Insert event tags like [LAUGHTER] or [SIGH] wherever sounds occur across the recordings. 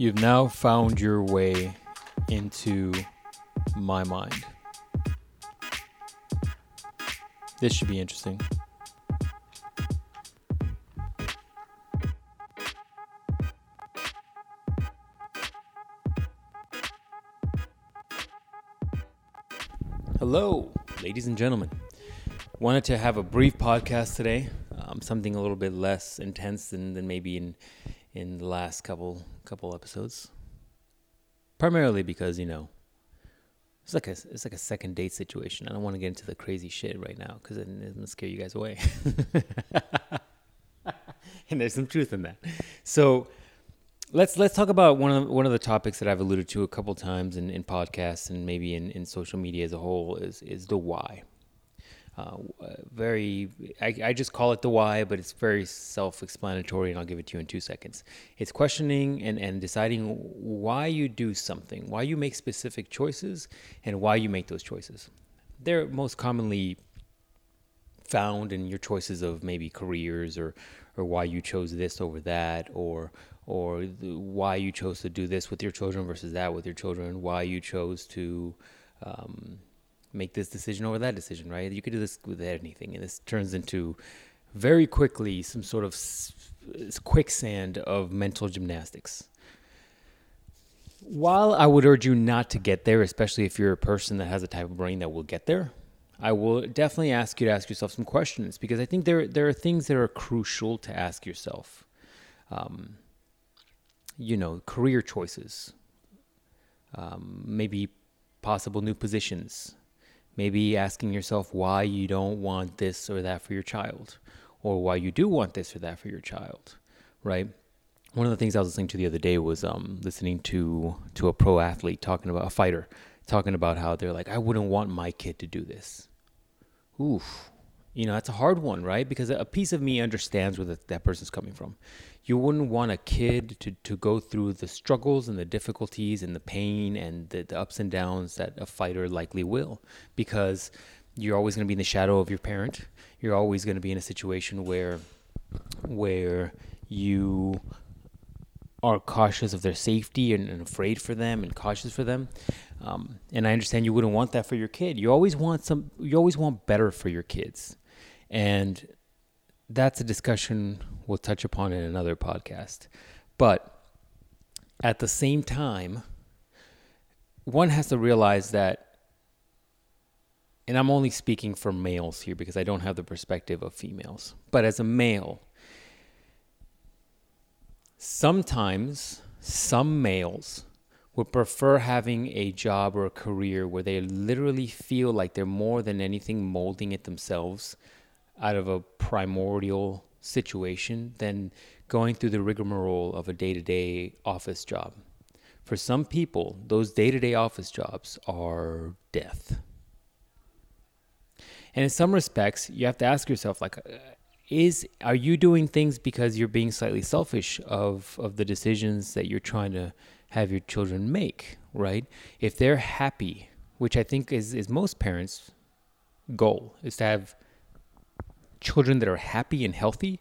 You've now found your way into my mind. This should be interesting. Hello, ladies and gentlemen. Wanted to have a brief podcast today, um, something a little bit less intense than, than maybe in in the last couple couple episodes. Primarily because you know it's like a it's like a second date situation. I don't want to get into the crazy shit right now because it's gonna scare you guys away. [LAUGHS] and there's some truth in that. So let's let's talk about one of one of the topics that I've alluded to a couple times in, in podcasts and maybe in, in social media as a whole is is the why. Uh, very, I, I just call it the why, but it's very self-explanatory, and I'll give it to you in two seconds. It's questioning and, and deciding why you do something, why you make specific choices, and why you make those choices. They're most commonly found in your choices of maybe careers or or why you chose this over that or or why you chose to do this with your children versus that with your children why you chose to um, make this decision over that decision right you could do this with anything and this turns into very quickly some sort of quicksand of mental gymnastics while I would urge you not to get there, especially if you're a person that has a type of brain that will get there, I will definitely ask you to ask yourself some questions because I think there there are things that are crucial to ask yourself. Um, you know, career choices, um, maybe possible new positions, maybe asking yourself why you don't want this or that for your child, or why you do want this or that for your child, right? One of the things I was listening to the other day was um, listening to to a pro athlete talking about a fighter talking about how they're like, I wouldn't want my kid to do this oof, you know, that's a hard one, right? Because a piece of me understands where the, that person's coming from. You wouldn't want a kid to, to go through the struggles and the difficulties and the pain and the, the ups and downs that a fighter likely will, because you're always going to be in the shadow of your parent. You're always going to be in a situation where, where you are cautious of their safety and, and, afraid for them and cautious for them. Um, and I understand you wouldn't want that for your kid. You always want some. You always want better for your kids, and that's a discussion we'll touch upon in another podcast. But at the same time, one has to realize that. And I'm only speaking for males here because I don't have the perspective of females. But as a male, sometimes some males would prefer having a job or a career where they literally feel like they're more than anything molding it themselves out of a primordial situation than going through the rigmarole of a day to day office job. For some people, those day to day office jobs are death. And in some respects, you have to ask yourself, like, uh, is are you doing things because you're being slightly selfish of of the decisions that you're trying to have your children make, right? If they're happy, which I think is is most parents' goal, is to have children that are happy and healthy.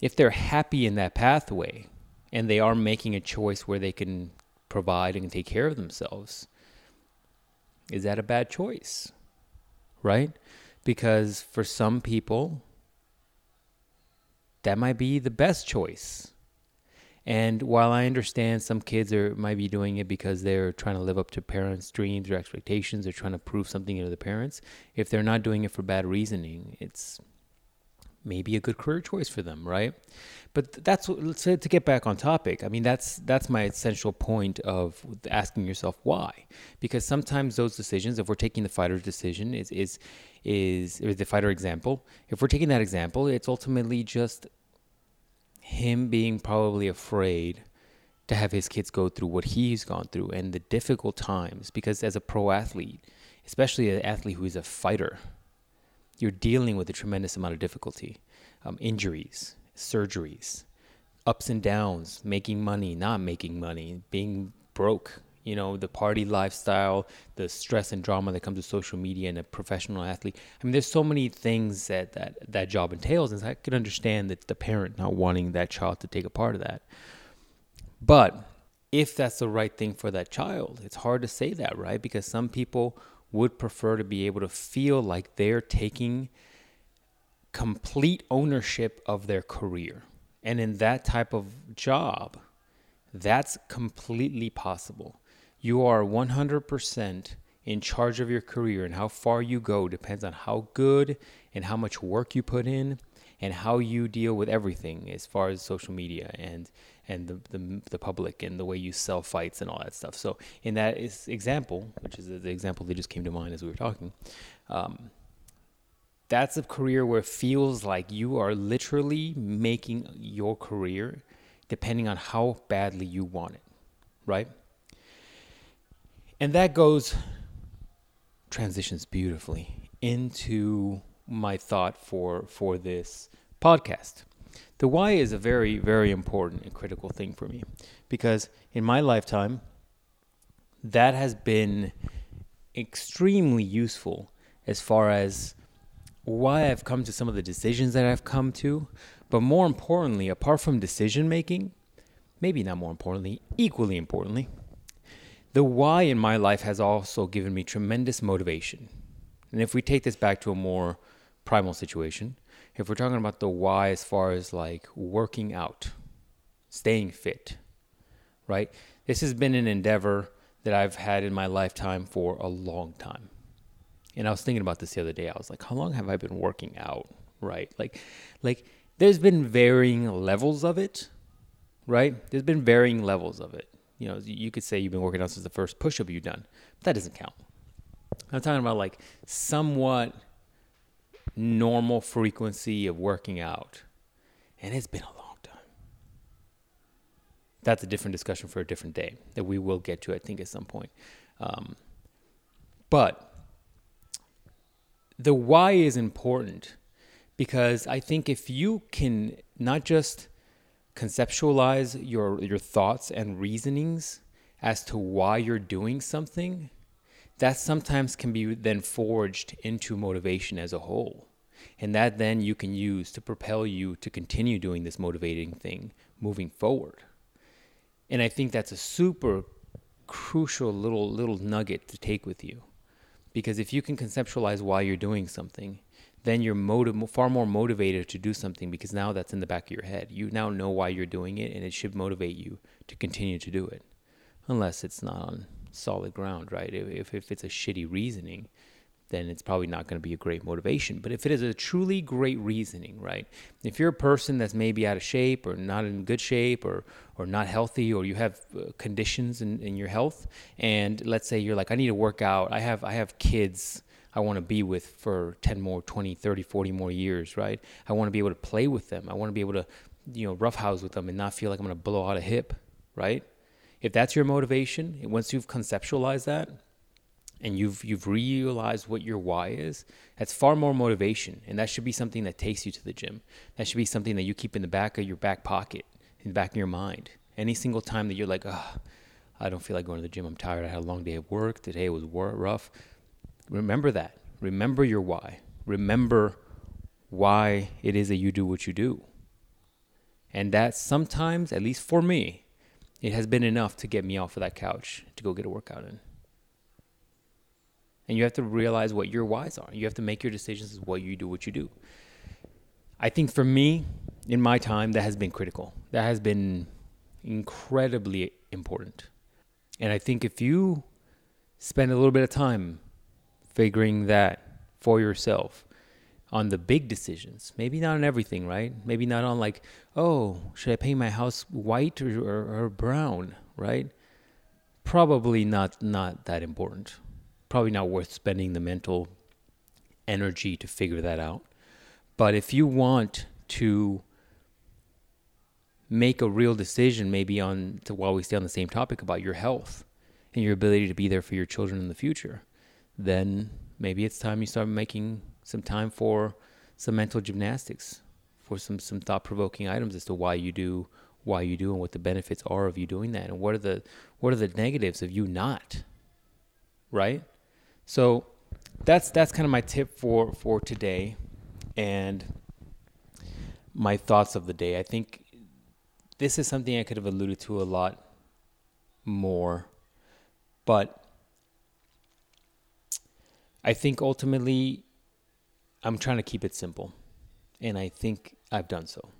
If they're happy in that pathway and they are making a choice where they can provide and take care of themselves, is that a bad choice? Right? Because for some people, that might be the best choice. And while I understand some kids are might be doing it because they're trying to live up to parents' dreams or expectations, they're trying to prove something to the parents. If they're not doing it for bad reasoning, it's maybe a good career choice for them, right? But that's say to get back on topic. I mean, that's that's my essential point of asking yourself why, because sometimes those decisions, if we're taking the fighter's decision, is is is or the fighter example. If we're taking that example, it's ultimately just him being probably afraid to have his kids go through what he's gone through and the difficult times. Because as a pro athlete, especially an athlete who is a fighter, you're dealing with a tremendous amount of difficulty, um, injuries, surgeries, ups and downs, making money, not making money, being broke, you know, the party lifestyle, the stress and drama that comes with social media and a professional athlete. I mean, there's so many things that that, that job entails, and I can understand that the parent not wanting that child to take a part of that. But if that's the right thing for that child, it's hard to say that, right? Because some people would prefer to be able to feel like they're taking complete ownership of their career. And in that type of job, that's completely possible. You are 100% in charge of your career, and how far you go depends on how good and how much work you put in and how you deal with everything as far as social media and and the, the, the public and the way you sell fights and all that stuff. So in that is example, which is the example that just came to mind as we were talking, um, that's a career where it feels like you are literally making your career depending on how badly you want it, right? And that goes transitions beautifully into my thought for for this podcast. The why is a very very important and critical thing for me because in my lifetime that has been extremely useful as far as why I've come to some of the decisions that I've come to, but more importantly, apart from decision making, maybe not more importantly, equally importantly, the why in my life has also given me tremendous motivation. And if we take this back to a more primal situation, if we're talking about the why as far as like working out, staying fit, right? This has been an endeavor that I've had in my lifetime for a long time. And I was thinking about this the other day. I was like, how long have I been working out? Right? Like like there's been varying levels of it, right? There's been varying levels of it. You know, you could say you've been working out since the first push-up you've done, but that doesn't count. I'm talking about like somewhat normal frequency of working out, and it's been a long time. That's a different discussion for a different day that we will get to, I think, at some point. Um, but the why is important because I think if you can not just conceptualize your your thoughts and reasonings as to why you're doing something, that sometimes can be then forged into motivation as a whole. And that then you can use to propel you to continue doing this motivating thing moving forward. And I think that's a super crucial little little nugget to take with you. Because if you can conceptualize why you're doing something, then you're motiv- far more motivated to do something because now that's in the back of your head. You now know why you're doing it, and it should motivate you to continue to do it. Unless it's not on solid ground, right? If, if it's a shitty reasoning, then it's probably not going to be a great motivation. But if it is a truly great reasoning, right? If you're a person that's maybe out of shape or not in good shape or or not healthy or you have uh, conditions in, in your health and let's say you're like I need to work out. I have I have kids I want to be with for 10 more, 20, 30, 40 more years, right? I want to be able to play with them. I want to be able to, you know, roughhouse with them and not feel like I'm going to blow out a hip, right? If that's your motivation, once you've conceptualized that, and you've you've realized what your why is, that's far more motivation, and that should be something that takes you to the gym. That should be something that you keep in the back of your back pocket, in the back of your mind. Any single time that you're like, oh, I don't feel like going to the gym. I'm tired. I had a long day of work. Today was rough. Remember that. Remember your why. Remember why it is that you do what you do. And that sometimes, at least for me, it has been enough to get me off of that couch to go get a workout in. And you have to realize what your whys are. You have to make your decisions as what you do, what you do. I think for me, in my time, that has been critical. That has been incredibly important. And I think if you spend a little bit of time figuring that for yourself on the big decisions, maybe not on everything, right? Maybe not on like, oh, should I paint my house white or, or, or brown, right? Probably not not that important probably not worth spending the mental energy to figure that out. But if you want to make a real decision, maybe on to while we stay on the same topic about your health and your ability to be there for your children in the future, then maybe it's time you start making some time for some mental gymnastics, for some some thought provoking items as to why you do why you do and what the benefits are of you doing that. And what are the what are the negatives of you not? Right? So that's that's kind of my tip for for today, and my thoughts of the day. I think this is something I could have alluded to a lot more, but I think ultimately I'm trying to keep it simple, and I think I've done so.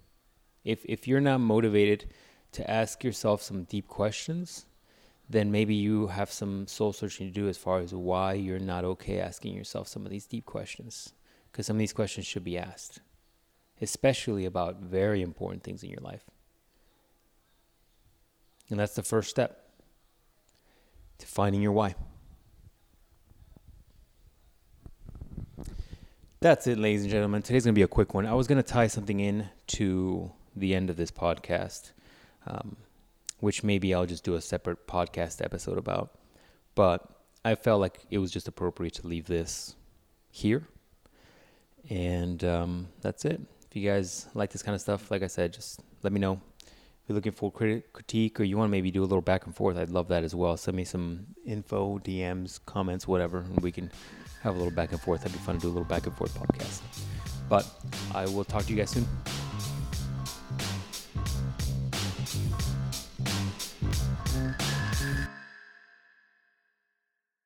If if you're not motivated to ask yourself some deep questions, then maybe you have some soul searching to do as far as why you're not okay asking yourself some of these deep questions. Because some of these questions should be asked, especially about very important things in your life. And that's the first step to finding your why. That's it, ladies and gentlemen. Today's going to be a quick one. I was going to tie something in to the end of this podcast, um, which maybe I'll just do a separate podcast episode about. But I felt like it was just appropriate to leave this here. And um, that's it. If you guys like this kind of stuff, like I said, just let me know If you're looking for crit- critique or you want to maybe do a little back and forth, I'd love that as well. Send me some info, DMs, comments, whatever, and we can have a little back and forth. That'd be fun to do a little back and forth podcast. But I will talk to you guys soon.